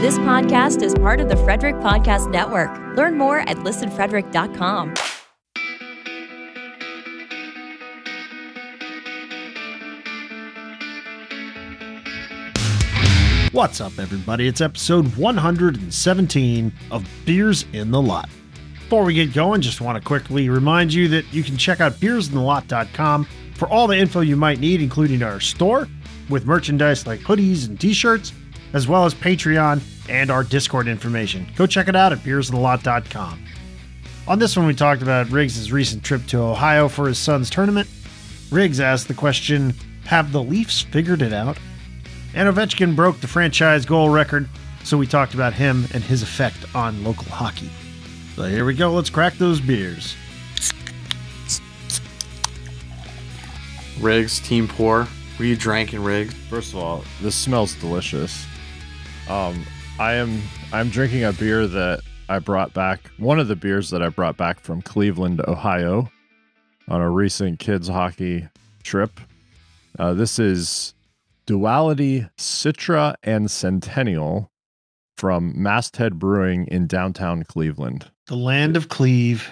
This podcast is part of the Frederick Podcast Network. Learn more at listenfrederick.com. What's up, everybody? It's episode 117 of Beers in the Lot. Before we get going, just want to quickly remind you that you can check out beersinthelot.com for all the info you might need, including our store with merchandise like hoodies and t shirts, as well as Patreon and our Discord information. Go check it out at beersinthelot.com. On this one, we talked about Riggs' recent trip to Ohio for his son's tournament. Riggs asked the question Have the Leafs figured it out? And Ovechkin broke the franchise goal record, so we talked about him and his effect on local hockey. So here we go, let's crack those beers. Riggs, Team Poor. What are you drinking, Riggs? First of all, this smells delicious. Um, I am I'm drinking a beer that I brought back. One of the beers that I brought back from Cleveland, Ohio, on a recent kids hockey trip. Uh, this is Duality Citra and Centennial from Masthead Brewing in downtown Cleveland. The land of Cleve.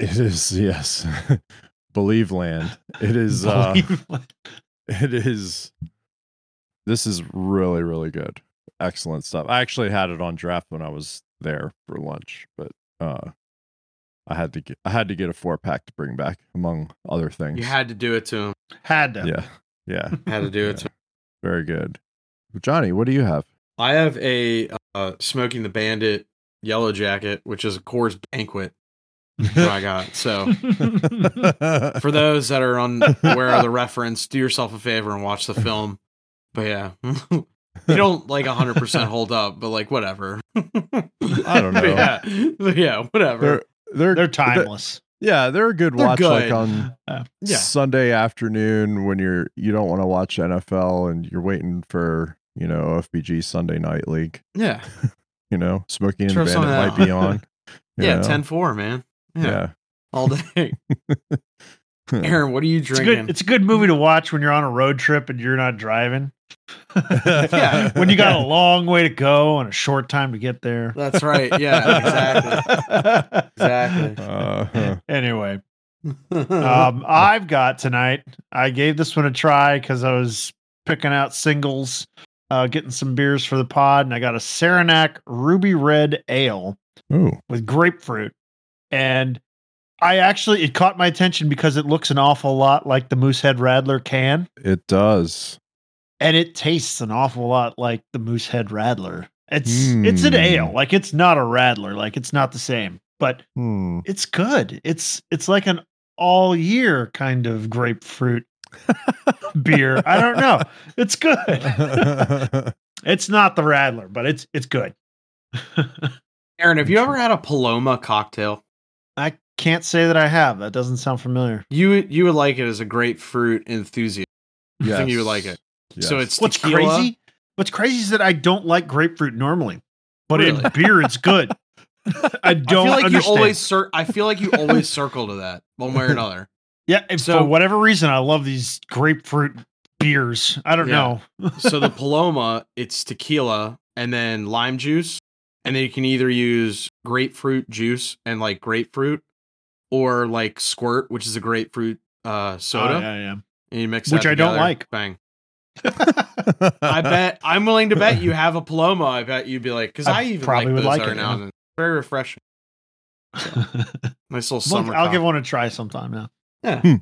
It is yes, believe land. It is. Uh, it is. This is really really good. Excellent stuff. I actually had it on draft when I was there for lunch, but uh, I had to get I had to get a four pack to bring back, among other things. You had to do it to him. Had to. yeah, yeah, Had to do it to him. very good. Johnny, what do you have? I have a uh, Smokey and the Bandit Yellow Jacket, which is a Coors Banquet. That's I got. So for those that are unaware of the reference, do yourself a favor and watch the film. But yeah, you don't like 100% hold up, but like whatever. I don't know. yeah, but yeah, whatever. they're they're They're timeless. yeah, they're a good They're watch like on Uh, Yeah. Sunday afternoon when you're you don't want to watch NFL and you're waiting for you know OFBG Sunday Night League. yeah, You know, Smokey and the Bandit might that be on. yeah, know? 10-4, man. Yeah, Yeah. all day. Aaron, what are you It's a drinking? good. It's a good movie to watch when you're on a road trip and you're not driving. Yeah. when you got a long way to go and a short time to get there. That's right. Yeah, exactly. Exactly. Uh, anyway, um, I've got tonight. I gave this one a try because I was picking out singles, uh, getting some beers for the pod, and I got a Saranac Ruby Red Ale ooh, with grapefruit. And I actually, it caught my attention because it looks an awful lot like the Moosehead Radler can, it does. and it tastes an awful lot like the Moosehead Radler. It's it's an Hmm. ale, like it's not a Radler, like it's not the same, but Hmm. it's good. It's it's like an all year kind of grapefruit beer. I don't know. It's good. it's not the Radler, but it's it's good. Aaron, have you ever had a Paloma cocktail? I can't say that I have. That doesn't sound familiar. You you would like it as a grapefruit enthusiast. I think you would like it. So it's What's tequila. crazy? What's crazy is that I don't like grapefruit normally, but Really? in beer it's good. I I don't feel like understand. you always cir- I feel like you always circle to that one way or another. yeah, and so- for whatever reason, I love these grapefruit beers. I don't Yeah. know. So the Paloma, it's tequila and then lime juice, and then you can either use grapefruit juice and like grapefruit, or like squirt, which is a grapefruit uh, soda, Oh, yeah, yeah. and you mix Which I don't like. Bang. I bet I'm willing to bet you have a Paloma. I bet you'd be like, because I I, even probably like would those like it, now yeah. and then. Very refreshing. Nice little summer. I'll give one a try sometime now. Yeah. Hmm.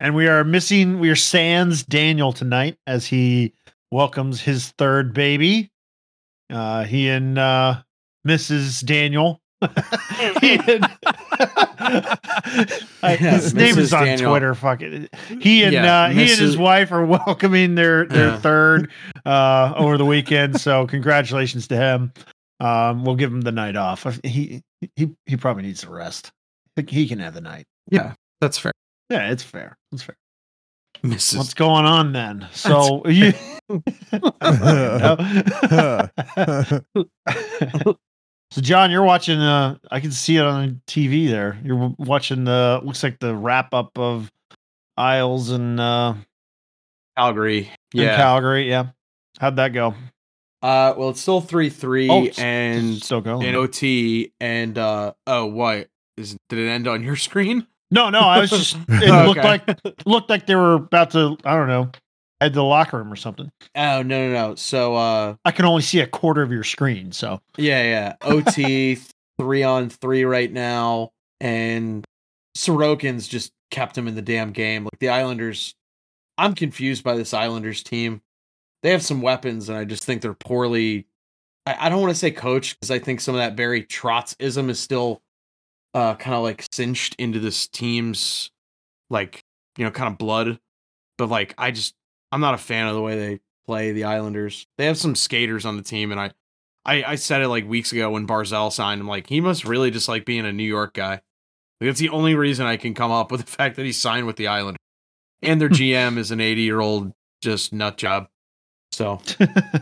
And we are missing, we are sans Daniel tonight as he welcomes his third baby. Uh, he and uh, Mrs. Daniel. he and, I- Yeah, his name is on Daniel. Twitter. Fuck it. He and Yeah, uh, he and his wife are welcoming their their Yeah. third uh, over the weekend. So congratulations to him. Um, we'll give him the night off. He he he probably needs a rest. He can have the night. Yeah, that's fair. Yeah, it's fair. It's fair. Mrs. What's going on then? So you. So John, you're watching. Uh, I can see it on TV there. You're watching the. Looks like the wrap up of Isles and uh, Calgary. Yeah. Calgary. Yeah, how'd that go? Uh, well, it's still three three Oh, and Still going. in OT and uh oh what is did it end on your screen? no, no, I was just. It Oh, looked like looked like they were about to. I don't know, to the locker room or something. Oh no no no. So uh I can only see a quarter of your screen, so yeah yeah OT three on three right now and Sorokin's just kept him in the damn game. Like the Islanders, I'm confused by this Islanders team. They have some weapons, and I just think they're poorly. I, I don't want to say coach because I think some of that Barry Trotzism is still uh, kind of like cinched into this team's like you know kind of blood. But like I just I'm not a fan of the way they play the Islanders. They have some skaters on the team, and I I, I said it like weeks ago when Barzal signed. I'm like he must really just like being a New York guy. Like, that's the only reason I can come up with the fact that he signed with the Islanders. And their GM is an 80 year old just nut job. So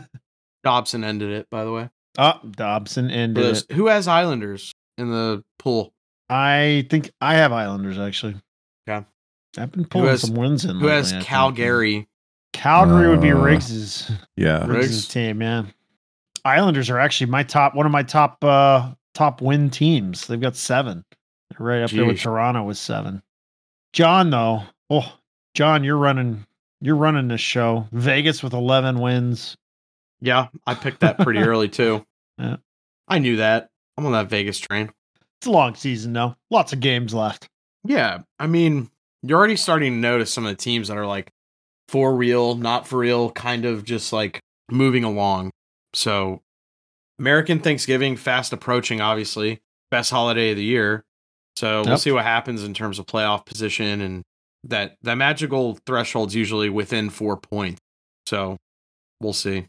Dobson ended it, by the way. oh, Dobson ended those- it. Who has Islanders in the pool? I think I have Islanders actually. Yeah. I've been pulling has- some wins in. Who has lately, I think. Calgary? Calgary would be Uh, Riggs's Yeah. Riggs? Riggs's team. Yeah. Islanders are actually my top one of my top uh top win teams. They've got seven. They're right up there with Toronto with seven. John though, oh John, you're running you're running this show. Vegas with eleven wins. Yeah, I picked that pretty early too. Yeah. I knew that. I'm on that Vegas train. It's a long season though. Lots of games left. Yeah, I mean, you're already starting to notice some of the teams that are like for real, not for real, kind of just like moving along. So, American Thanksgiving fast approaching, obviously, best holiday of the year. So we'll see what happens in terms of playoff position and that that magical threshold's usually within four points. So we'll see.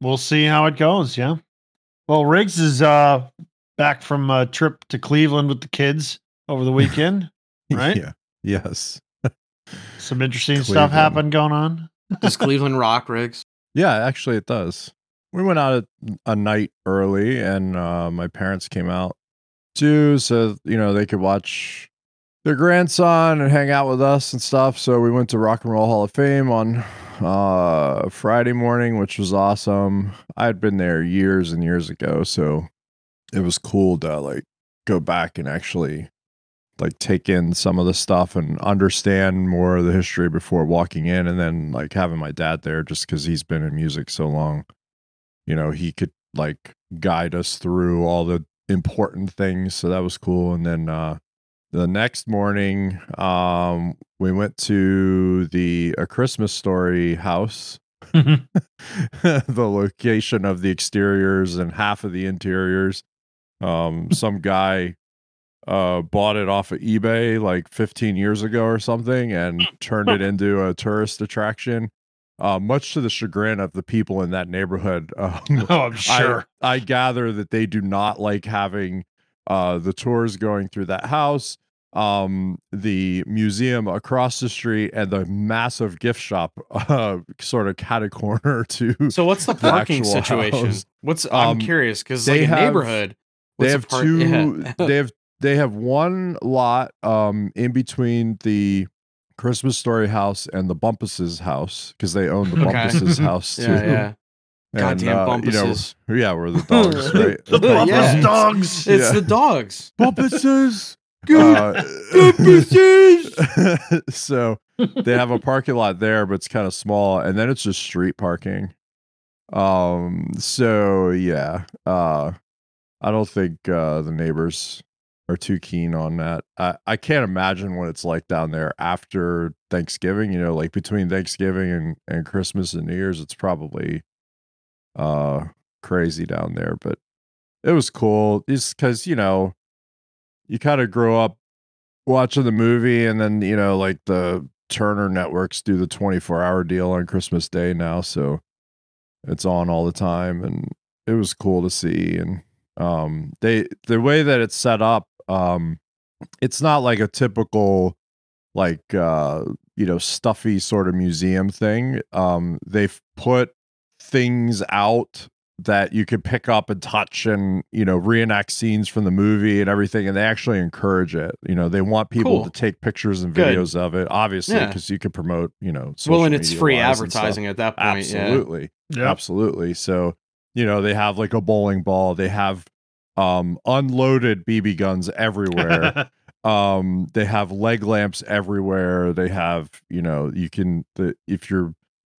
We'll see how it goes. Yeah. Well, Riggs is uh back from a trip to Cleveland with the kids over the weekend. Right? Yeah. Yes. Some interesting stuff happened going on. Does Cleveland rock, Riggs? Yeah, actually, it does. We went out a, a night early, and uh, my parents came out too, so you know they could watch their grandson and hang out with us and stuff. So we went to Rock and Roll Hall of Fame on uh, Friday morning, which was awesome. I had been there years and years ago, so it was cool to like go back and actually like take in some of the stuff and understand more of the history before walking in and then like having my dad there just because he's been in music so long. You know he could like guide us through all the important things so that was cool. And then uh the next morning um we went to the a christmas story house. The location of the exteriors and half of the interiors. Um some guy uh bought it off of ebay like 15 years ago or something and turned it into a tourist attraction uh much to the chagrin of the people in that neighborhood um, oh, I'm sure. I, I gather that they do not like having uh, the tours going through that house, um, the museum across the street, and the massive gift shop uh, sort of cat a corner to. So what's the The parking situation? house. What's I'm Um, curious because they like a have- neighborhood. they what's the have two. They have they have one lot um, in between the Christmas Story house and the Bumpus's house because they own the Okay. Bumpus's house too. yeah, yeah. And, Goddamn uh, you know, bumpuses. yeah, we're the dogs, right? the Yeah. Bumpus dogs. It's Yeah. the dogs. Bumpuses. Good- Uh, so they have a parking lot there, but it's kind of small, and then it's just street parking. Um. So yeah. Uh, I don't think uh, the neighbors are too keen on that. I I can't imagine what it's like down there after Thanksgiving. You know, like between Thanksgiving and and Christmas and New Year's, it's probably uh crazy down there. But it was cool, just because you know you kind of grow up watching the movie and then you know like the turner networks do the 24 hour deal on christmas day now so it's on all the time and it was cool to see and um they the way that it's set up um it's not like a typical like uh you know stuffy sort of museum thing um they've put things out that you could pick up and touch and you know reenact scenes from the movie and everything and they actually encourage it you know they want people Cool. to take pictures and Good. videos of it obviously Yeah. because you could promote you know well, and it's free media-wise advertising at that point. Yeah. absolutely Yep. absolutely so you know, they have like a bowling ball. They have um unloaded BB guns everywhere. um they have leg lamps everywhere. They have, you know, you can the if you're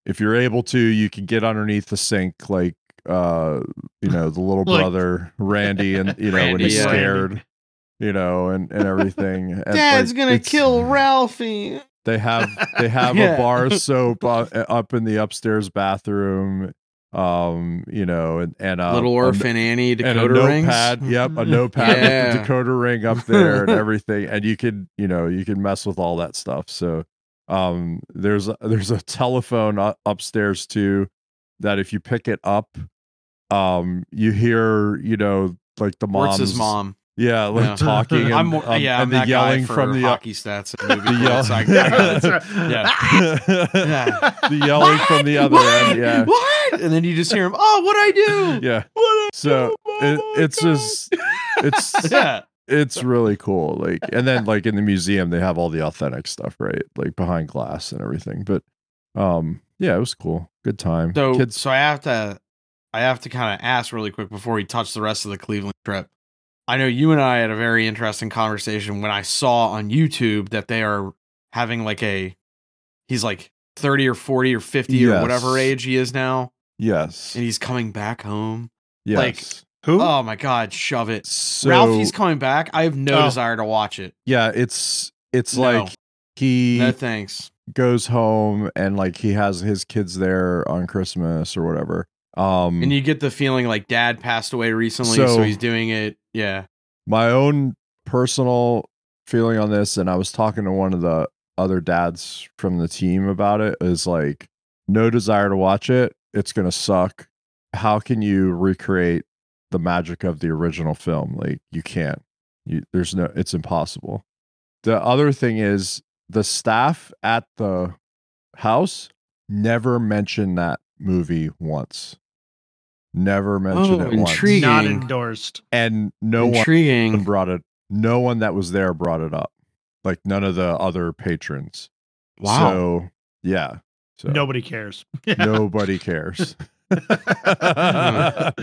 if you're able to, you can get underneath the sink like uh you know, the little Like- brother Randy and you know when he's yeah. scared. You know, and, and everything. And, Dad's like, gonna kill Ralphie. They have they have Yeah. a bar of soap uh, up in the upstairs bathroom. Um, you know, and and uh, Little a- Orphan Annie and a decoder rings. notepad. Yep, a notepad Yeah. with the decoder ring up there and everything. And you could you know you can mess with all that stuff. So um, there's a, there's a telephone u- upstairs too that if you pick it up, um, you hear you know like the mom's Where's his mom? yeah like Yeah. talking and, I'm more, um, yeah, I'm and the that yelling guy for from the hockey stats in movie the yell- quotes. I, I yeah, got that's it. right. Yeah. Yeah. the yelling from the other What? end. Yeah. What? And then you just hear him. Oh, what I do? Yeah. What? So Oh it, my it's God. just it's Yeah. it's really cool. Like and then like in the museum they have all the authentic stuff, right? Like behind glass and everything. But um yeah, it was cool. Good time. So, Kids so I have to, I have to kind of ask really quick before we touch the rest of the Cleveland trip. I know you and I had a very interesting conversation when I saw on YouTube that they are having like a, he's like thirty or forty or fifty or whatever age he is now, Yes. and he's coming back home. Yes. like- Who? Oh my God, shove it! so Ralphie's coming back. I have no Oh. desire to watch it. yeah, it's it's No. like he No thanks. goes home and like he has his kids there on Christmas or whatever. Um And you get the feeling like Dad passed away recently, so, So- he's doing it. Yeah. my own personal feeling on this and i was talking to one of the other dads from the team about it is like no desire to watch it it's going to suck. How can you recreate the magic of the original film? Like you can't. You, there's no it's impossible. The other thing is the staff at the house never mentioned that movie once. Never mentioned Oh, it once. Not endorsed. and no one Intriguing. one brought it no one that was there brought it up. Like none of the other patrons. Wow. so yeah so Nobody cares. nobody cares That's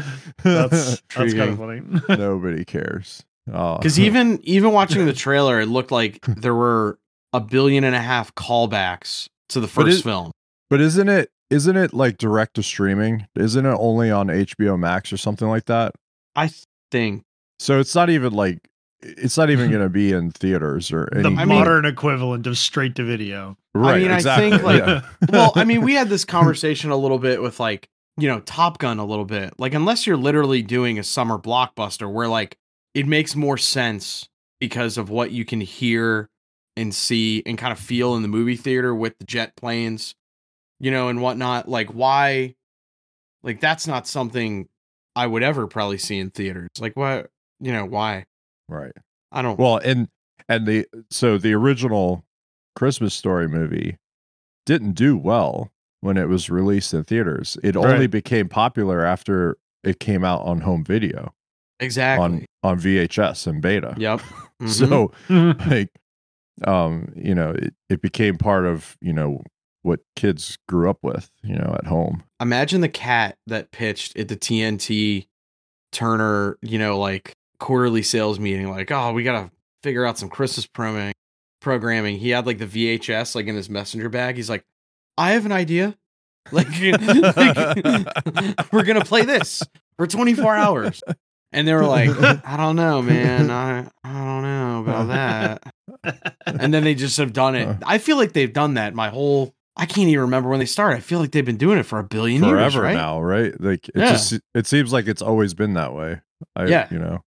that's kind of funny. nobody cares oh Because even even watching the trailer, it looked like there were a billion and a half callbacks to the But first it- film. but isn't it isn't it like direct to streaming isn't it only on hbo max or something like that I think. so it's not even like it's not even going to be in theaters or the any I mean- modern equivalent of straight to video. right I mean, I think, like, yeah. Well, I mean, we had this conversation a little bit with like you know Top Gun a little bit. Like unless you're literally doing a summer blockbuster where like it makes more sense because of what you can hear and see and kind of feel in the movie theater with the jet planes, you know, and whatnot. Like why? Like that's not something I would ever probably see in theaters. Like what? You know why? Right I don't. Well, and and the so the original Christmas story movie didn't do well when it was released in theaters. It only became popular after it came out on home video exactly. on on VHS and beta. yep. Mhm. So like um you know it, it became part of you know what kids grew up with you know at home imagine the cat that pitched at the TNT Turner, you know, like quarterly sales meeting, like, oh, we gotta figure out some Christmas programming. Programming. He had like the VHS like in his messenger bag. He's like, I have an idea. Like, like, we're gonna play this for 24 hours. And they were like, I don't know, man. I I don't know about that. And then they just have done it. I feel like they've done that my whole. I can't even remember when they started. I feel like they've been doing it for a billion years, forever right? now right like it Yeah. just it seems like it's always been that way I, Yeah. you know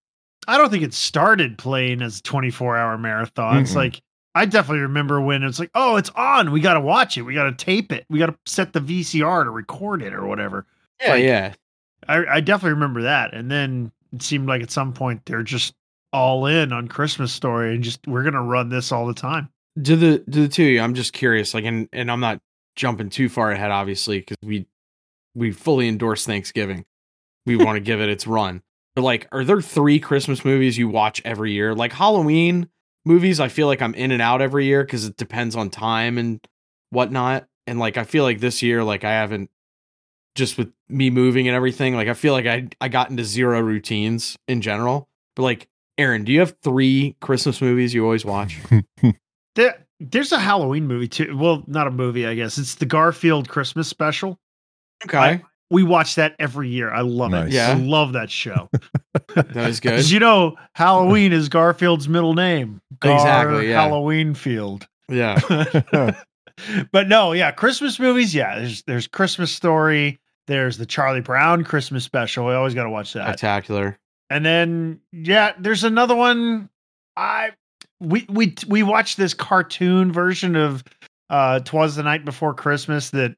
I don't think it started playing as 24 hour marathons. Mm-mm. like, I definitely remember when it's like, oh, it's on. We got to watch it. We got to tape it. We got to set the VCR to record it or whatever. Yeah, Like- yeah. I, I definitely remember that. And then it seemed like at some point they're just all in on Christmas Story and just, we're going to run this all the time. Do the do the two of you? I'm just curious. Like, and and I'm not jumping too far ahead, obviously, because we we fully endorse Thanksgiving. We want to give it its run. But like, are there three Christmas movies you watch every year? Like Halloween movies, I feel like I'm in and out every year because it depends on time and whatnot. And like, I feel like this year, like I haven't just with me moving and everything. Like I feel like I I got into zero routines in general. But like Aaron, do you have three Christmas movies you always watch? There, there's a Halloween movie too. Well, not a movie, I guess. It's the Garfield Christmas special. Okay, We watch that every year. I love Nice. it. Yeah. I love that show. that was good. You know, Halloween is Garfield's middle name. Gar Exactly, yeah. Halloween Field. yeah, but no, yeah, Christmas movies. Yeah, there's there's Christmas Story. There's the Charlie Brown Christmas special. We always got to watch that. spectacular. And then yeah, there's another one. I we we we watched this cartoon version of uh Twas the Night Before Christmas that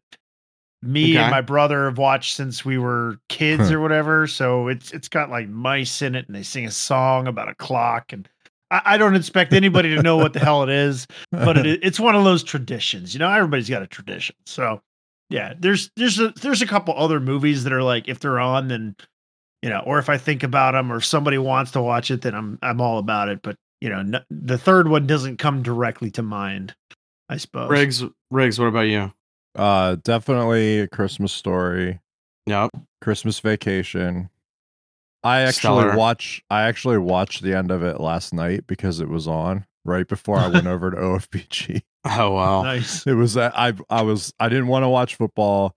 me Okay. and my brother have watched since we were kids or whatever. So it's it's got like mice in it and they sing a song about a clock and I, I don't expect anybody to know what the hell it is, but it, it's one of those traditions. You know, everybody's got a tradition. So yeah, there's there's a there's a couple other movies that are like if they're on then you know, or if I think about them or if somebody wants to watch it then I'm I'm all about it, but you know, no, the third one doesn't come directly to mind, I suppose. Riggs, Riggs, what about you? Uh, definitely a Christmas story, Yep. Christmas vacation. I actually Stellar. watch. I actually watched the end of it last night because it was on right before I went over to OFBG. Oh wow. Nice. It was that I I was I didn't want to watch football.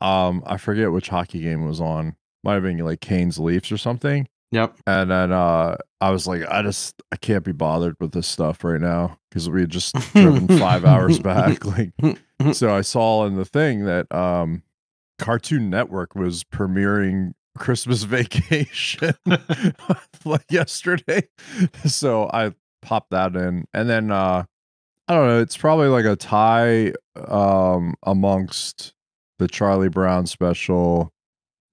Um, I forget which hockey game was on. Might have been like Canes Leafs or something. Yep. And then uh, I was like, I just I can't be bothered with this stuff right now because we had just driven five hours back. Like, so I saw in the thing that um, Cartoon Network was premiering Christmas Vacation like yesterday. So I popped that in, and then uh, I don't know. It's probably like a tie um, amongst the Charlie Brown special,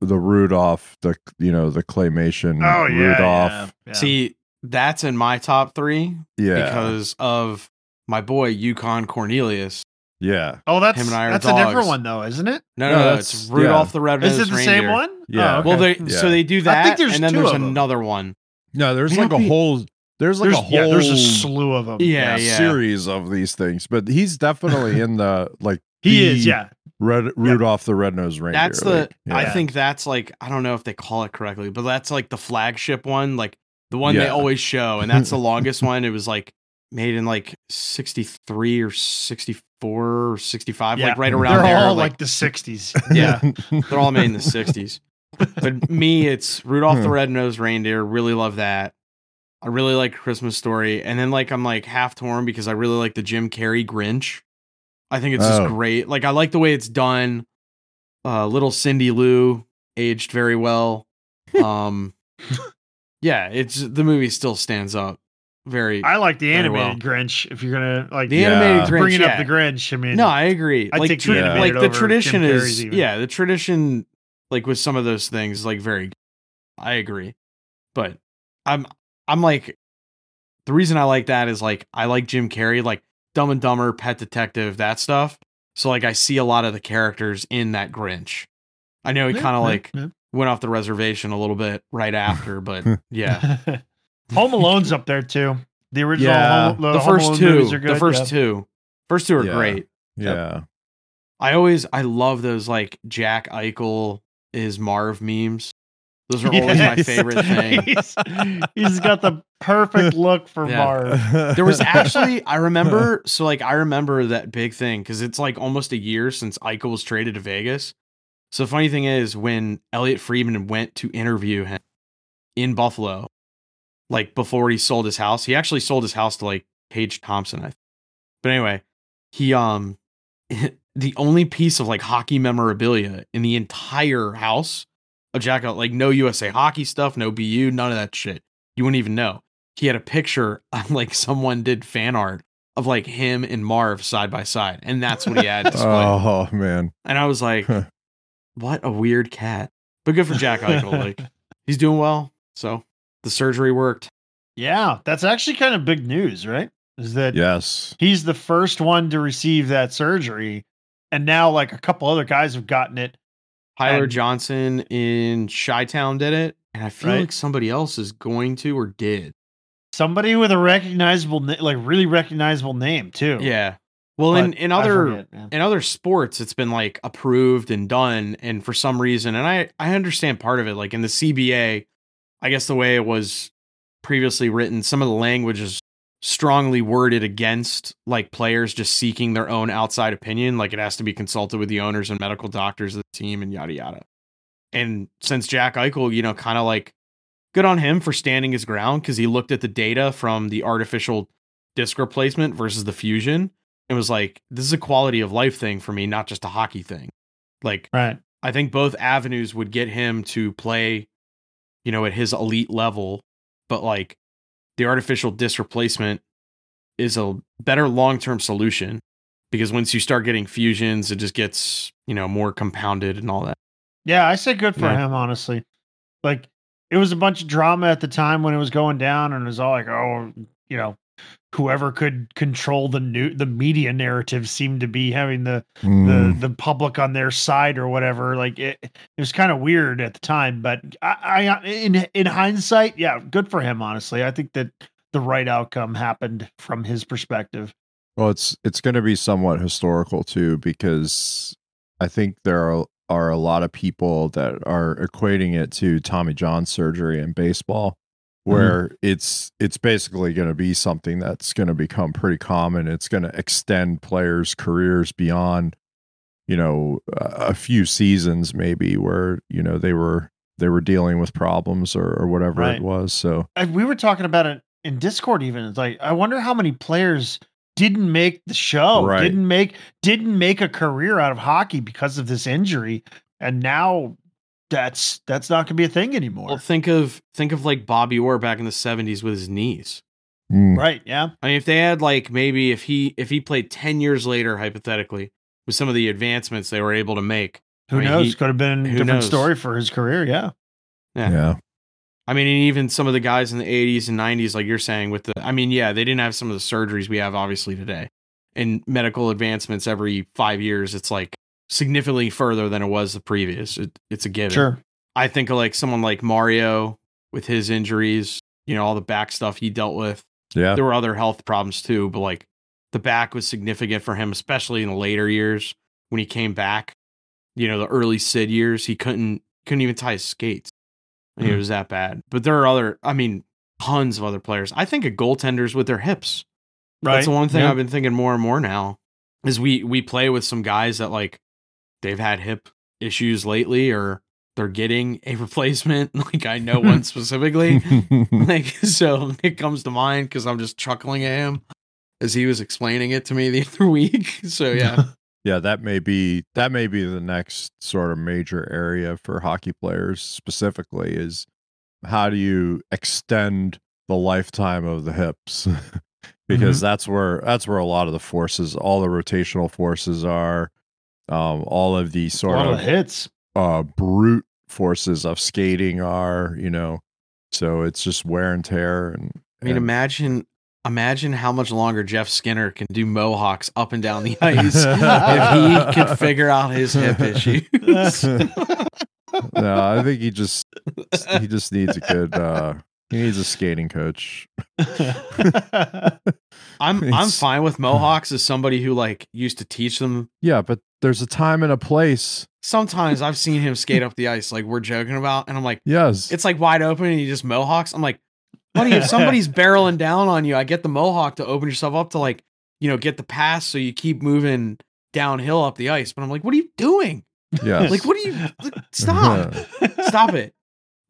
the Rudolph, the you know the claymation Oh yeah. Rudolph. yeah, yeah. See, that's in my top three Yeah, because of my boy Yukon Cornelius. Yeah, Oh, that's him and I are that's a different one though, isn't it? No, No, no, no, that's- it's Rudolph yeah. the Red Is it the Reindeer. same one? Yeah. Oh, okay. Well, they Yeah. so they do I that, think there's and then two there's of 'em. another one. no. There's May like a whole. There's like there's, a whole. yeah, there's a slew of them. Yeah, yeah, yeah. series of these things, but he's definitely in the like. He the is, yeah. Red Rudolph the Red-Nosed Reindeer. That's the. like, I think that's like I don't know if they call it correctly, but that's like the flagship one, like the one they always show, and that's the longest one. It was like made in like sixty three or sixty four or sixty five, Yeah. like right around They're there. all like like the 60s. Yeah. They're all made in the 60s. But me, it's Rudolph the Hmm. Red-Nosed Reindeer. Really love that. I really like Christmas Story. And then like I'm like half torn because I really like the Jim Carrey Grinch. I think it's just Oh. great. Like I like the way it's done. Uh little Cindy Lou aged very well. Um yeah, it's the movie still stands up very I like the Very animated Grinch. If you're gonna like the Yeah. animated Grinch. bringing yeah. up the Grinch, I mean, No, I agree. I'd like, take the tra- animated like the over tradition Jim is, even. yeah, the tradition, like with some of those things, like very. good. I agree, but I'm I'm like, the reason I like that is like I like Jim Carrey, like Dumb and Dumber, Pet Detective, that stuff. So like I see a lot of the characters in that Grinch. I know he Yeah, kind of yeah, like yeah. went off the reservation a little bit right after, but yeah, Home Alone's up there too. The original Yeah. Home, the, the Home first Alone two, movies are good. the first yeah. two, first two are Yeah. great. yeah. I always I love those like Jack Eichel is Marv memes. Those are always my favorite thing. he's, he's got the perfect look for Yeah. Marv. There was actually I remember so like I remember that big thing because it's like almost a year since Eichel was traded to Vegas. So the funny thing is when Elliotte Friedman went to interview him in Buffalo, like before he sold his house, he actually sold his house to like Paige Thompson. I think. But anyway, he um the only piece of like hockey memorabilia in the entire house of Jack like no USA hockey stuff, no BU, none of that shit. You wouldn't even know. He had a picture like someone did fan art of like him and Marv side by side, and that's what he had displayed. oh man. And I was like, what a weird cat. But good for Jack Eichel. Like he's doing well. So the surgery worked. Yeah, that's actually kind of big news, right? Is that Yes. he's the first one to receive that surgery, and now like a couple other guys have gotten it. Tyler And- Johnson in Chi Town did it. And I feel Right. like somebody else is going to or did. Somebody with a recognizable, na- like really recognizable name too. Yeah. Well, in But in I other forget, in other sports, it's been like approved and done, and for some reason, and I I understand part of it. Like in the CBA, I guess the way it was previously written, some of the language is strongly worded against like players just seeking their own outside opinion. Like it has to be consulted with the owners and medical doctors of the team and yada yada. And since Jack Eichel, you know, kind of like good on him for standing his ground because he looked at the data from the artificial disc replacement versus the fusion and was like, this is a quality of life thing for me, not just a hockey thing. Like, right. I think both avenues would get him to play, you know, at his elite level, but like the artificial disc replacement is a better long term solution because once you start getting fusions, it just gets, you know, more compounded and all that. Yeah, I say good for Yeah. him, honestly. Like it was a bunch of drama at the time when it was going down, and it was all like, oh, you know, whoever could control the new the media narrative seemed to be having the Mm. the the public on their side or whatever. Like it, it was kind of weird at the time, but I, I in in hindsight, yeah, good for him. Honestly, I think that the right outcome happened from his perspective. Well, it's it's going to be somewhat historical too because I think there are are a lot of people that are equating it to Tommy John surgery in baseball Mm-hmm. where it's it's basically going to be something that's going to become pretty common. It's going to extend players' careers beyond you know a few seasons maybe where you know they were they were dealing with problems or, or whatever Right. it was. So And we were talking about it in Discord. Even it's like I wonder how many players didn't make the show, Right. didn't make didn't make a career out of hockey because of this injury, and now that's that's not going to be a thing anymore. Well, think of think of like Bobby Orr back in the '70s with his knees. mm, right? Yeah. I mean, if they had like maybe if he if he played ten years later, hypothetically, with some of the advancements they were able to make, Who I mean, knows? he- Could have been a different knows? story for his career. Yeah. Yeah. yeah. I mean, and even some of the guys in the '80s and '90s, like you're saying, with the, I mean, yeah, they didn't have some of the surgeries we have obviously today, and medical advancements every five years. It's like significantly further than it was the previous. It, it's a given. Sure. I think of like someone like Mario with his injuries, you know, all the back stuff he dealt with. Yeah. There were other health problems too, but like the back was significant for him, especially in the later years when he came back. You know, the early Sid years, he couldn't couldn't even tie his skates. I mean, it was that bad. But there are other, I mean, tons of other players. I think of goaltenders with their hips. Right. That's the one thing Yeah. I've been thinking more and more now is we we play with some guys that like they've had hip issues lately or they're getting a replacement. Like I know one specifically. like so it comes to mind because I'm just chuckling at him as he was explaining it to me the other week. So yeah. yeah that may be that may be the next sort of major area for hockey players specifically is how do you extend the lifetime of the hips because mm-hmm. that's where that's where a lot of the forces all the rotational forces are um all of the sort of of hits. uh brute forces of skating are you know so it's just wear and tear and, I mean and- imagine imagine how much longer Jeff Skinner can do mohawks up and down the ice if he could figure out his hip issues. no, I think he just he just needs a good uh he needs a skating coach. I'm I'm fine with mohawks as somebody who like used to teach them. Yeah, but there's a time and a place. Sometimes I've seen him skate up the ice like we're joking about, and I'm like, Yes. it's like wide open and he just mohawks. I'm like, buddy, if somebody's barreling down on you, I get the mohawk to open yourself up to like, you know, get the pass so you keep moving downhill up the ice. But I'm like, what are you doing? Yeah, Like, what are you? Stop! Stop it!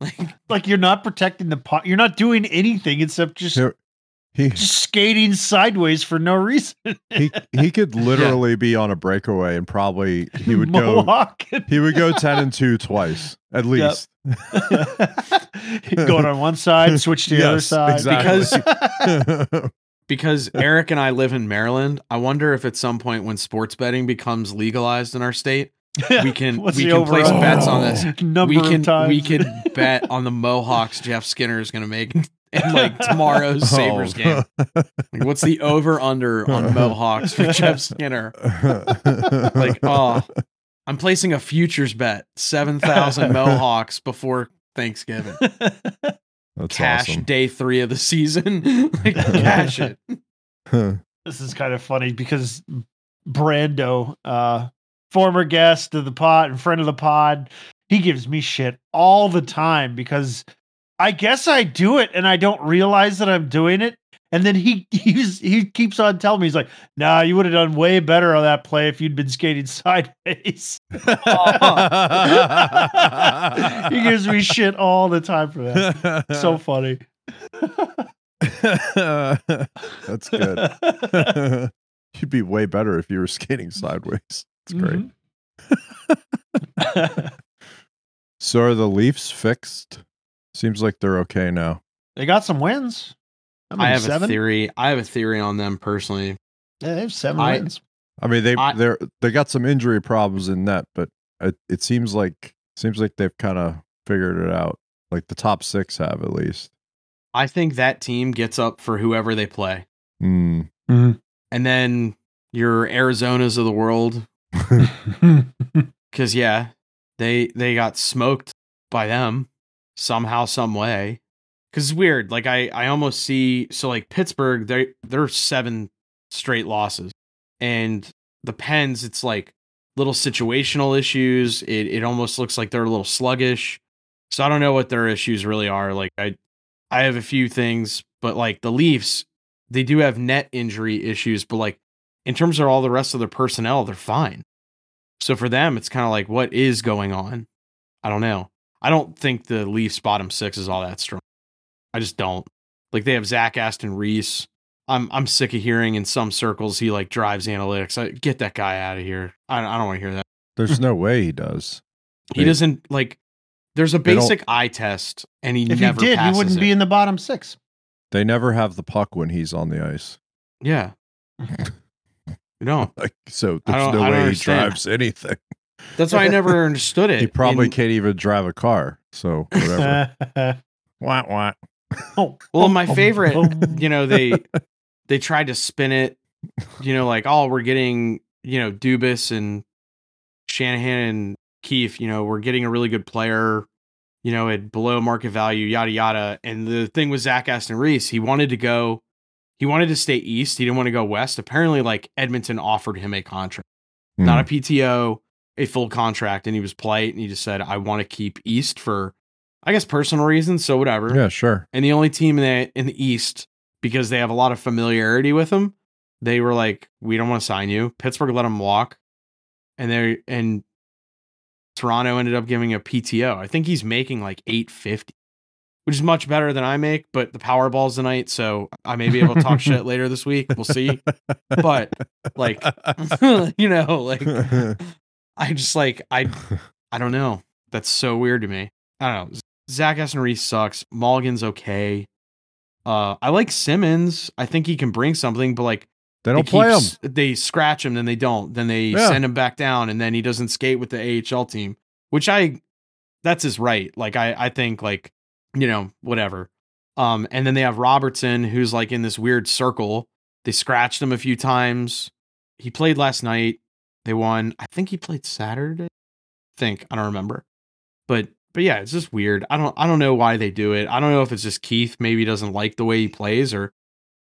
Like, like you're not protecting the pot. You're not doing anything except just Here- he just skating sideways for no reason. he he could literally be on a breakaway and probably he would go he would go 10 and 2 twice at least. Going on one side, switch to the other side. exactly. because Eric and I live in Maryland, I wonder if at some point when sports betting becomes legalized in our state, we can What's we the can place over-under? bets on this. Number we can of times. we can bet on the Mohawks Jeff Skinner is going to make in like tomorrow's Sabres Oh. game. Like, what's the over under on Mohawks for Jeff Skinner? Like, oh, I'm placing a futures bet seven thousand Mohawks before Thanksgiving. That's Cash awesome. day three of the season. like, cash it. this is kind of funny because Brando, uh, former guest of the pod and friend of the pod. He gives me shit all the time because I guess I do it and I don't realize that I'm doing it. And then he he's, he keeps on telling me he's like, "Nah, you would have done way better on that play if you'd been skating sideways." he gives me shit all the time for that. So funny. That's good. You'd be way better if you were skating sideways. It's great. Mhm. So are the Leafs fixed? Seems like they're okay now. they got some wins. I, mean, I have seven. a theory. I have a theory on them personally. Yeah, they have seven I- wins. I mean, they they they got some injury problems in net, but it, it seems like seems like they've kind of figured it out. Like the top six have at least. I think that team gets up for whoever they play. Mm. And then your Arizonas of the world, because yeah, they they got smoked by them somehow, some way. Because it's weird. Like I I almost see so like Pittsburgh, they they're seven straight losses, and the Pens, it's like little situational issues. It it almost looks like they're a little sluggish. So I don't know what their issues really are. Like I I have a few things, but like the Leafs, they do have net injury issues, but like in terms of all the rest of their personnel, they're fine. So for them, it's kind of like, what is going on? I don't know. I don't think the Leafs bottom six is all that strong. I just don't. Like they have Zach Aston Reese. I'm I'm sick of hearing in some circles he like drives analytics. I, get that guy out of here. I, I don't want to hear that. There's no way he does. He They- doesn't like. There's a basic eye test, and he if he never did, he wouldn't it. be in the bottom six. They never have the puck when he's on the ice. Yeah. you don't. Like so, there's don't- no I don't way he drives anything. That's why I never understood it. He probably And- can't even drive a car. So whatever. What what? oh, Well, my oh, favorite, oh. you know, they they tried to spin it, you know, like oh, we're getting, you know, Dubas and Shanahan and Keefe, you know, we're getting a really good player, you know, at below market value, yada yada. And the thing with Zach Aston Reese, he wanted to go, he wanted to stay east. He didn't want to go west. Apparently, like Edmonton offered him a contract, Hmm. not a PTO, a full contract, and he was polite and he just said, I want to keep east for, I guess, personal reasons. So whatever Yeah, sure. and the only team in the in the East because they have a lot of familiarity with him. They were like, "We don't want to sign you." Pittsburgh let him walk, and they and Toronto ended up giving a PTO. I think he's making like eight fifty, which is much better than I make. But the Powerball's tonight, so I may be able to talk shit later this week. We'll see. But like, you know, like I just like I I don't know. That's so weird to me. I don't know. Zach Reese sucks. Mulligan's okay. Uh, I like Simmonds. I think he can bring something, but like they don't keep play him. They scratch him, then they don't. Then they Yeah. send him back down, and then he doesn't skate with the AHL team, which I that's his right. Like I I think like you know whatever. Um, and then they have Robertson, who's like in this weird circle. They scratched him a few times. He played last night. They won. I think he played Saturday. I think I don't remember, but but yeah, it's just weird. I don't I don't know why they do it. I don't know if it's just Keefe maybe doesn't like the way he plays, or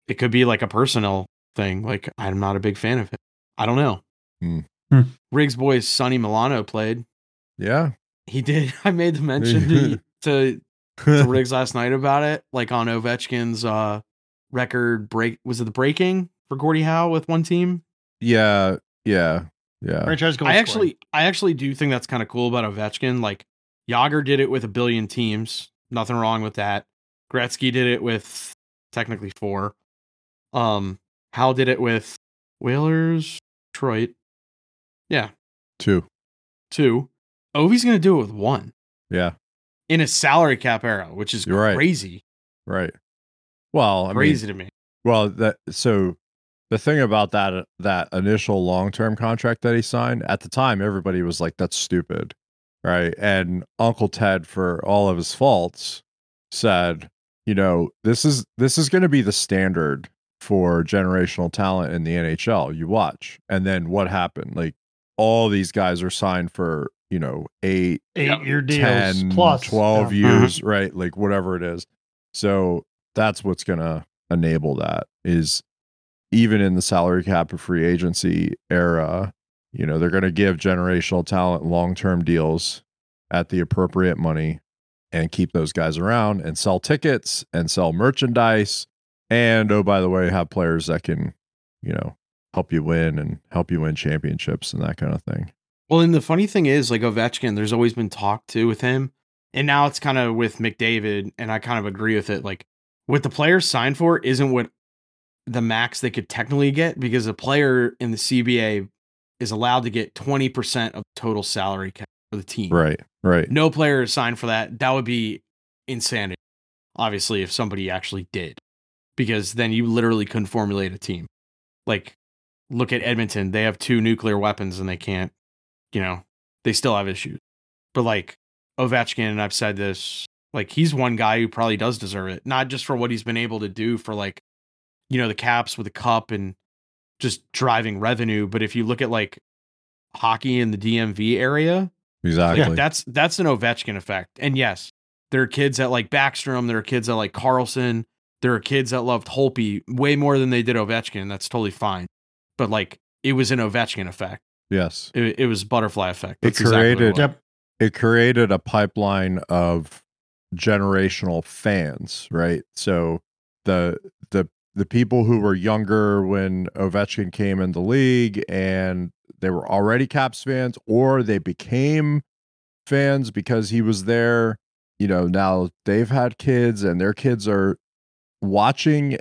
it could be like a personal thing. Like I'm not a big fan of him. I don't know. Hmm. Hmm. Riggs boys Sonny Milano played. Yeah. He did. I made the mention to to, to Riggs last night about it, like on Ovechkin's uh record break. Was it the breaking for Gordie Howe with one team? yeah. Yeah. Yeah. franchise goal I scorer. actually, I actually do think that's kind of cool about Ovechkin. Like Jagr did it with a billion teams. Nothing wrong with that. Gretzky did it with technically four. Um, Howe did it with Whalers, Detroit. Yeah, Two. two. Ovi's gonna do it with one Yeah. In a salary cap era, which is You're crazy, Right. Well, I mean, crazy to me. Well, that so the thing about that that initial long term contract that he signed at the time, everybody was like, "That's stupid," right? And Uncle Ted, for all of his faults, said, "You know, this is this is going to be the standard for generational talent in the NHL. You watch." And then what happened? Like all these guys are signed for you know eight, eight year deals 10, plus 12 yeah. years, mm-hmm. right? Like whatever it is. So that's what's going to enable that is even in the salary cap of free agency era, you know, they're going to give generational talent long term deals at the appropriate money and keep those guys around and sell tickets and sell merchandise. And oh, by the way, have players that can, you know, help you win and help you win championships and that kind of thing. Well, and the funny thing is, like Ovechkin, there's always been talk too with him, and now it's kind of with McDavid, and I kind of agree with it. Like what the players signed for isn't what the max they could technically get because a player in the CBA is allowed to get 20% of total salary cap for the team. Right, right. No player is signed for that. That would be insanity. Obviously, if somebody actually did, because then you literally couldn't formulate a team. Like, look at Edmonton. They have two nuclear weapons and they can't, you know, they still have issues. But like Ovechkin, and I've said this, like he's one guy who probably does deserve it, not just for what he's been able to do for like, you know, the caps with the cup and just driving revenue. But if you look at like hockey in the DMV area, Exactly. like, that's that's an Ovechkin effect. And yes, there are kids that like Backstrom, there are kids that like Carlson, there are kids that loved Holtby way more than they did Ovechkin. That's totally fine. But like it was an Ovechkin effect. Yes. It, it was butterfly effect. It That's exactly what created- was. Yep. it created a pipeline of generational fans, right? So the the the people who were younger when Ovechkin came in the league and they were already Caps fans or they became fans because he was there, you know, now they've had kids and their kids are watching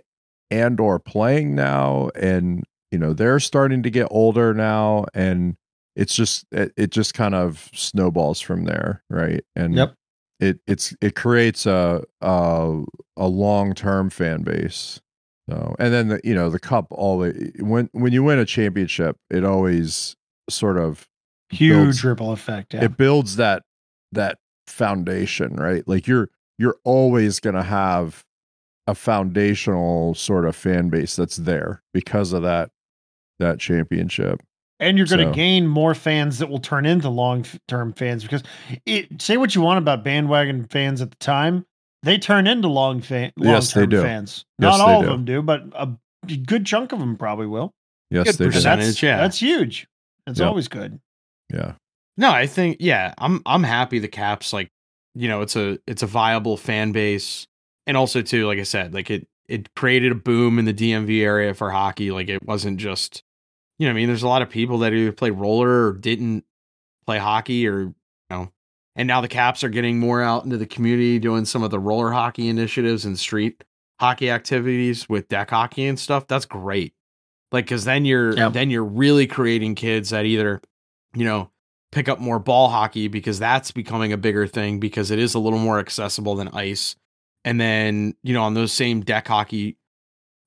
and or playing now and you know, they're starting to get older now and it's just it, it just kind of snowballs from there right and Yep. it it's it creates a a, a long-term fan base so and then the you know the cup always eh, when when you win a championship it always sort of Huge builds- ripple effect. Yeah. it builds that that foundation right like you're you're always going to have a foundational sort of fan base that's there because of that that championship and you're going to So- gain more fans that will turn into long term fans because it, say what you want about bandwagon fans at the time, they turn into long fan, long Yes, they do. fans. Yes, Not they all do. of them do, but a good chunk of them probably will. yes Good they And do that's Percentage, yeah. that's huge. It's Yep. always good. yeah No, I think yeah, I'm I'm happy the Caps like you know it's a it's a viable fan base, and also too like I said like it it created a boom in the DMV area for hockey. Like it wasn't just you know I mean there's a lot of people that either play roller or didn't play hockey or you know, and now the Caps are getting more out into the community doing some of the roller hockey initiatives and street hockey activities with deck hockey and stuff. That's great. Like because then you're Yep. then you're really creating kids that either you know pick up more ball hockey because that's becoming a bigger thing because it is a little more accessible than ice. And then, you know, on those same deck hockey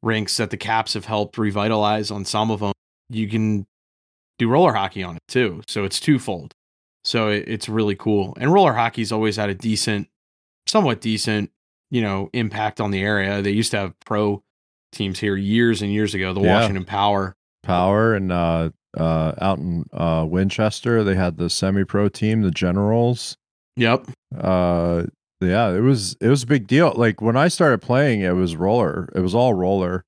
rinks that the Caps have helped revitalize on some of them, you can do roller hockey on it too. So it's twofold. So it, it's really cool. And roller hockey's always had a decent, somewhat decent, you know, impact on the area. They used to have pro teams here years and years ago, the Yeah. Washington Power. Power and uh, uh, out in uh, Winchester, they had the semi-pro team, the Generals. Yep. Uh, yeah, it was it was a big deal. Like when I started playing, it was roller. It was all roller.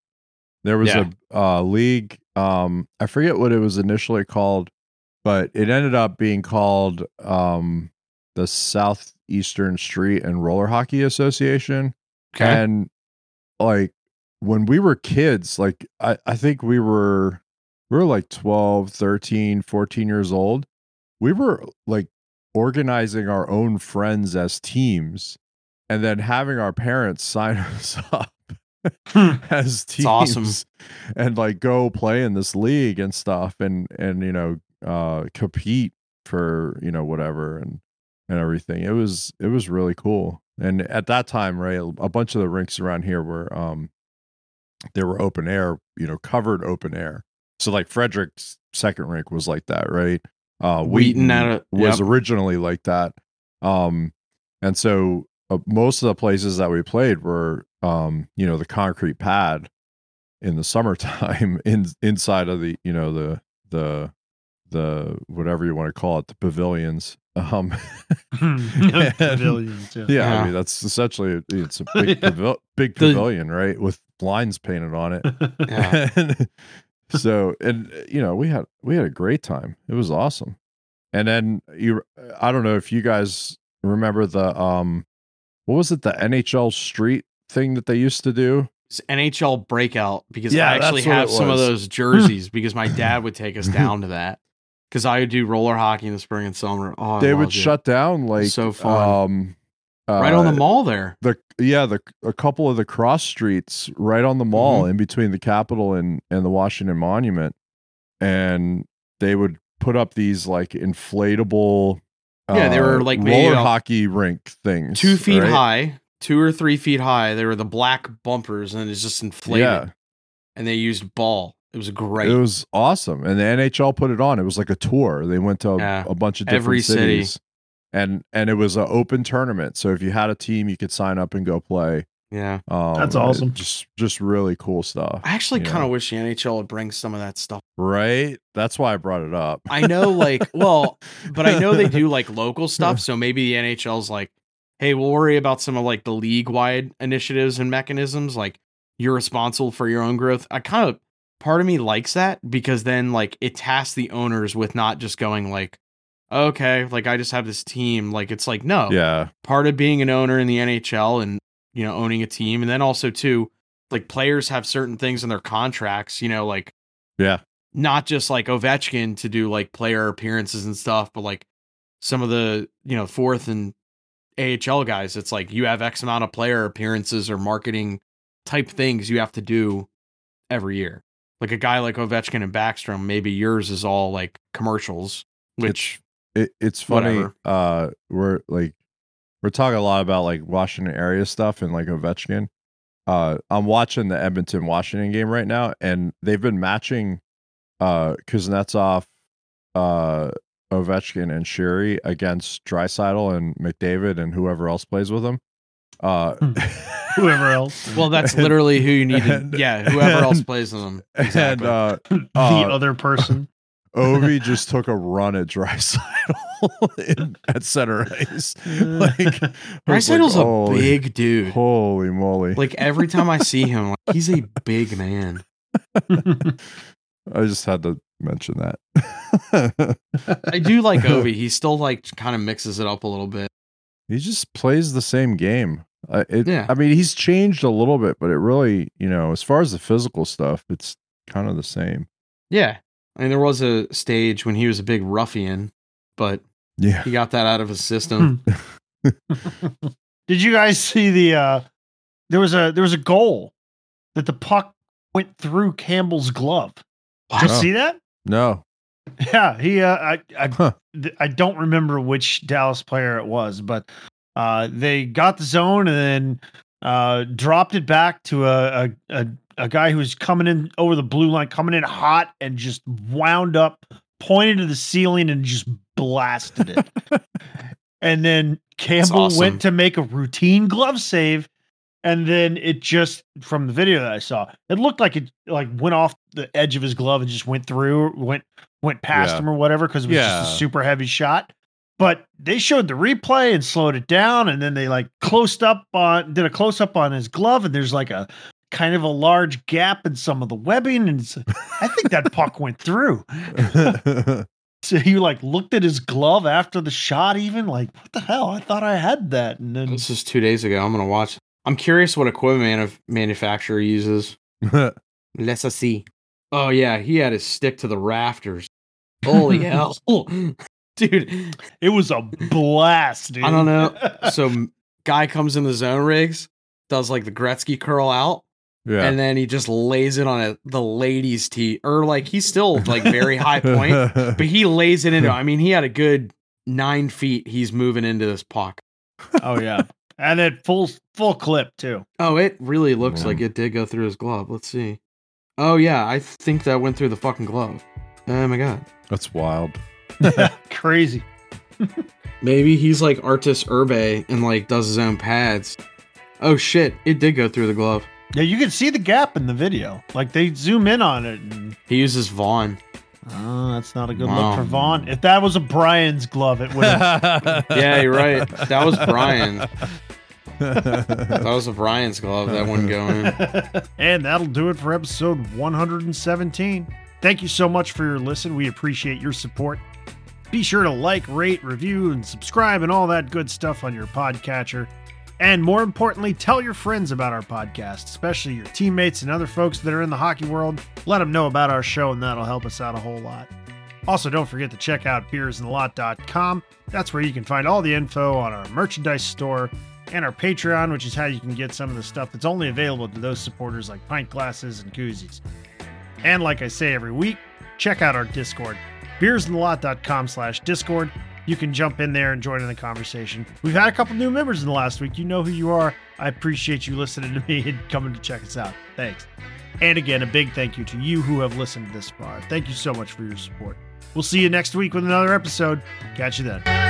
There was Yeah. a uh, league. Um, I forget what it was initially called, but it ended up being called um, the Southeastern Street and Roller Hockey Association. Okay. And like when we were kids, like I, I think we were we were like 12, 13, 14 years old. We were like organizing our own friends as teams and then having our parents sign us up as teams awesome. and like go play in this league and stuff and and you know uh compete for you know whatever and and everything. It was it was really cool. And at that time right a bunch of the rinks around here were um they were open air you know covered open air. So like frederick's second rink was like that right? Uh Wheaton wheaton, at a- was yep. originally like that. Um and so uh, most of the places that we played were um you know the concrete pad in the summertime in inside of the you know the the the whatever you want to call it, the pavilions. Um, Pavilions, yeah. yeah, Yeah. I mean that's essentially it's a big Yeah. pavil- big The- pavilion, right, with lines painted on it. Yeah. And so and you know we had we had a great time. It was awesome. And then you, I don't know if you guys remember the um, what was it, the NHL Street thing that they used to do? It's NHL breakout because Yeah, I actually have some of those jerseys because my dad would take us down to that. Because I would do roller hockey in the spring and summer. Oh, they would it. shut down like So fun. um, right on the uh, mall there. the yeah the a couple of the cross streets right on the mall Mm-hmm. in between the capitol and and the washington monument and they would put up these like inflatable Yeah, they were, uh, like, maybe roller hockey rink things Two feet right? high, two or three feet high. They were the black bumpers and it's just inflated. yeah And they used ball. It was great. it was awesome and the nhl put it on it was like a tour they went to a, Yeah. a bunch of different Every city. cities and and it was an open tournament so if you had a team you could sign up and go play yeah. um, That's it- awesome. just just really cool stuff I actually kind of wish the NHL would bring some of that stuff. right that's why i brought it up I know, like, well, but I know they do like local stuff. So maybe the NHL's like, hey, we'll worry about some of like the league wide initiatives and mechanisms. Like, you're responsible for your own growth. I kind of, part of me likes that because then like it tasks the owners with not just going like, okay, like I just have this team. Like, it's like, no, yeah part of being an owner in the NHL and you know owning a team. And then also too like players have certain things in their contracts you know like yeah. not just like Ovechkin to do like player appearances and stuff but like some of the you know fourth and AHL guys it's like you have x amount of player appearances or marketing type things you have to do every year. Like a guy like Ovechkin and Backstrom maybe yours is all like commercials which it, it's funny Whatever. uh we're like we're talking a lot about like washington area stuff and like ovechkin. Uh i'm watching the edmonton washington game right now and they've been matching uh kuznetsov uh ovechkin and Sheary against Draisaitl and mcdavid and whoever else plays with them. Uh Whoever else. well that's literally who you need to And- yeah whoever else plays them. and uh the uh, other person. Ovi just took a run at Draisaitl in, at center ice. Like, was like, a big dude. Holy moly! Like every time I see him, like he's a big man. I just had to mention that. I do like Ovi. He still like kind of mixes it up a little bit. he just plays the same game. Uh, it, Yeah. I mean, he's changed a little bit, but it really, you know, as far as the physical stuff, it's kind of the same. Yeah. I mean, there was a stage when he was a big ruffian, but Yeah. he got that out of his system. Did you guys see the uh there was a there was a goal that the puck went through Campbell's glove. Did you Wow. see that? No. Yeah, he uh I I, Huh. th- I don't remember which Dallas player it was, but uh they got the zone and then uh dropped it back to a a a, a guy who was coming in over the blue line, coming in hot and just wound up, pointed to the ceiling and just blasted it. and then Campbell awesome. went to make a routine glove save and then it just from the video that I saw, it looked like it like went off the edge of his glove and just went through, went went past Yeah. him or whatever because it was Yeah. just a super heavy shot. But they showed the replay and slowed it down, and then they like closed up on did a close up on his glove, and there's like a kind of a large gap in some of the webbing, and it's, I think that puck went through. So he like looked at his glove after the shot, even like what the hell? I thought I had that, and then This is two days ago. I'm gonna watch. I'm curious what equipment manuf- manufacturer uses. Let's see. Oh yeah, he had his stick to the rafters. Holy hell, dude! it was a blast. Dude. I don't know. So guy comes in the zone rigs, does like the Gretzky curl out, yeah. and then he just lays it on a, the ladies' tee, or like he's still like very high point, but he lays it into. I mean, he had a good nine feet. He's moving into this puck. oh yeah, and it full full clip too. Oh, it really looks Yeah. like it did go through his glove. Let's see. Oh yeah, I think that went through the fucking glove. Oh my god. That's wild. Crazy. Maybe he's like Arturs Irbe and like does his own pads. Oh shit, it did go through the glove. Yeah, you can see the gap in the video. Like they zoom in on it. And, He uses Vaughn. Oh, that's not a good Wow. look for Vaughn. If that was a Brian's glove, it would have. Yeah, you're right. That was Brian. That was a Brian's glove. That one going. and that'll do it for episode 117. Thank you so much for your listen. We appreciate your support. Be sure to like, rate, review, and subscribe and all that good stuff on your podcatcher. And more importantly, tell your friends about our podcast, especially your teammates and other folks that are in the hockey world. Let them know about our show, and that'll help us out a whole lot. Also, don't forget to check out beersintheLot.com. That's where you can find all the info on our merchandise store and our Patreon, which is how you can get some of the stuff that's only available to those supporters like pint glasses and koozies. And like I say every week, check out our Discord, beersintheLot.com slash Discord. You can jump in there and join in the conversation. We've had a couple new members in the last week. You know who you are. I appreciate you listening to me and coming to check us out. Thanks. And again, a big thank you to you who have listened this far. Thank you so much for your support. We'll see you next week with another episode. Catch you then.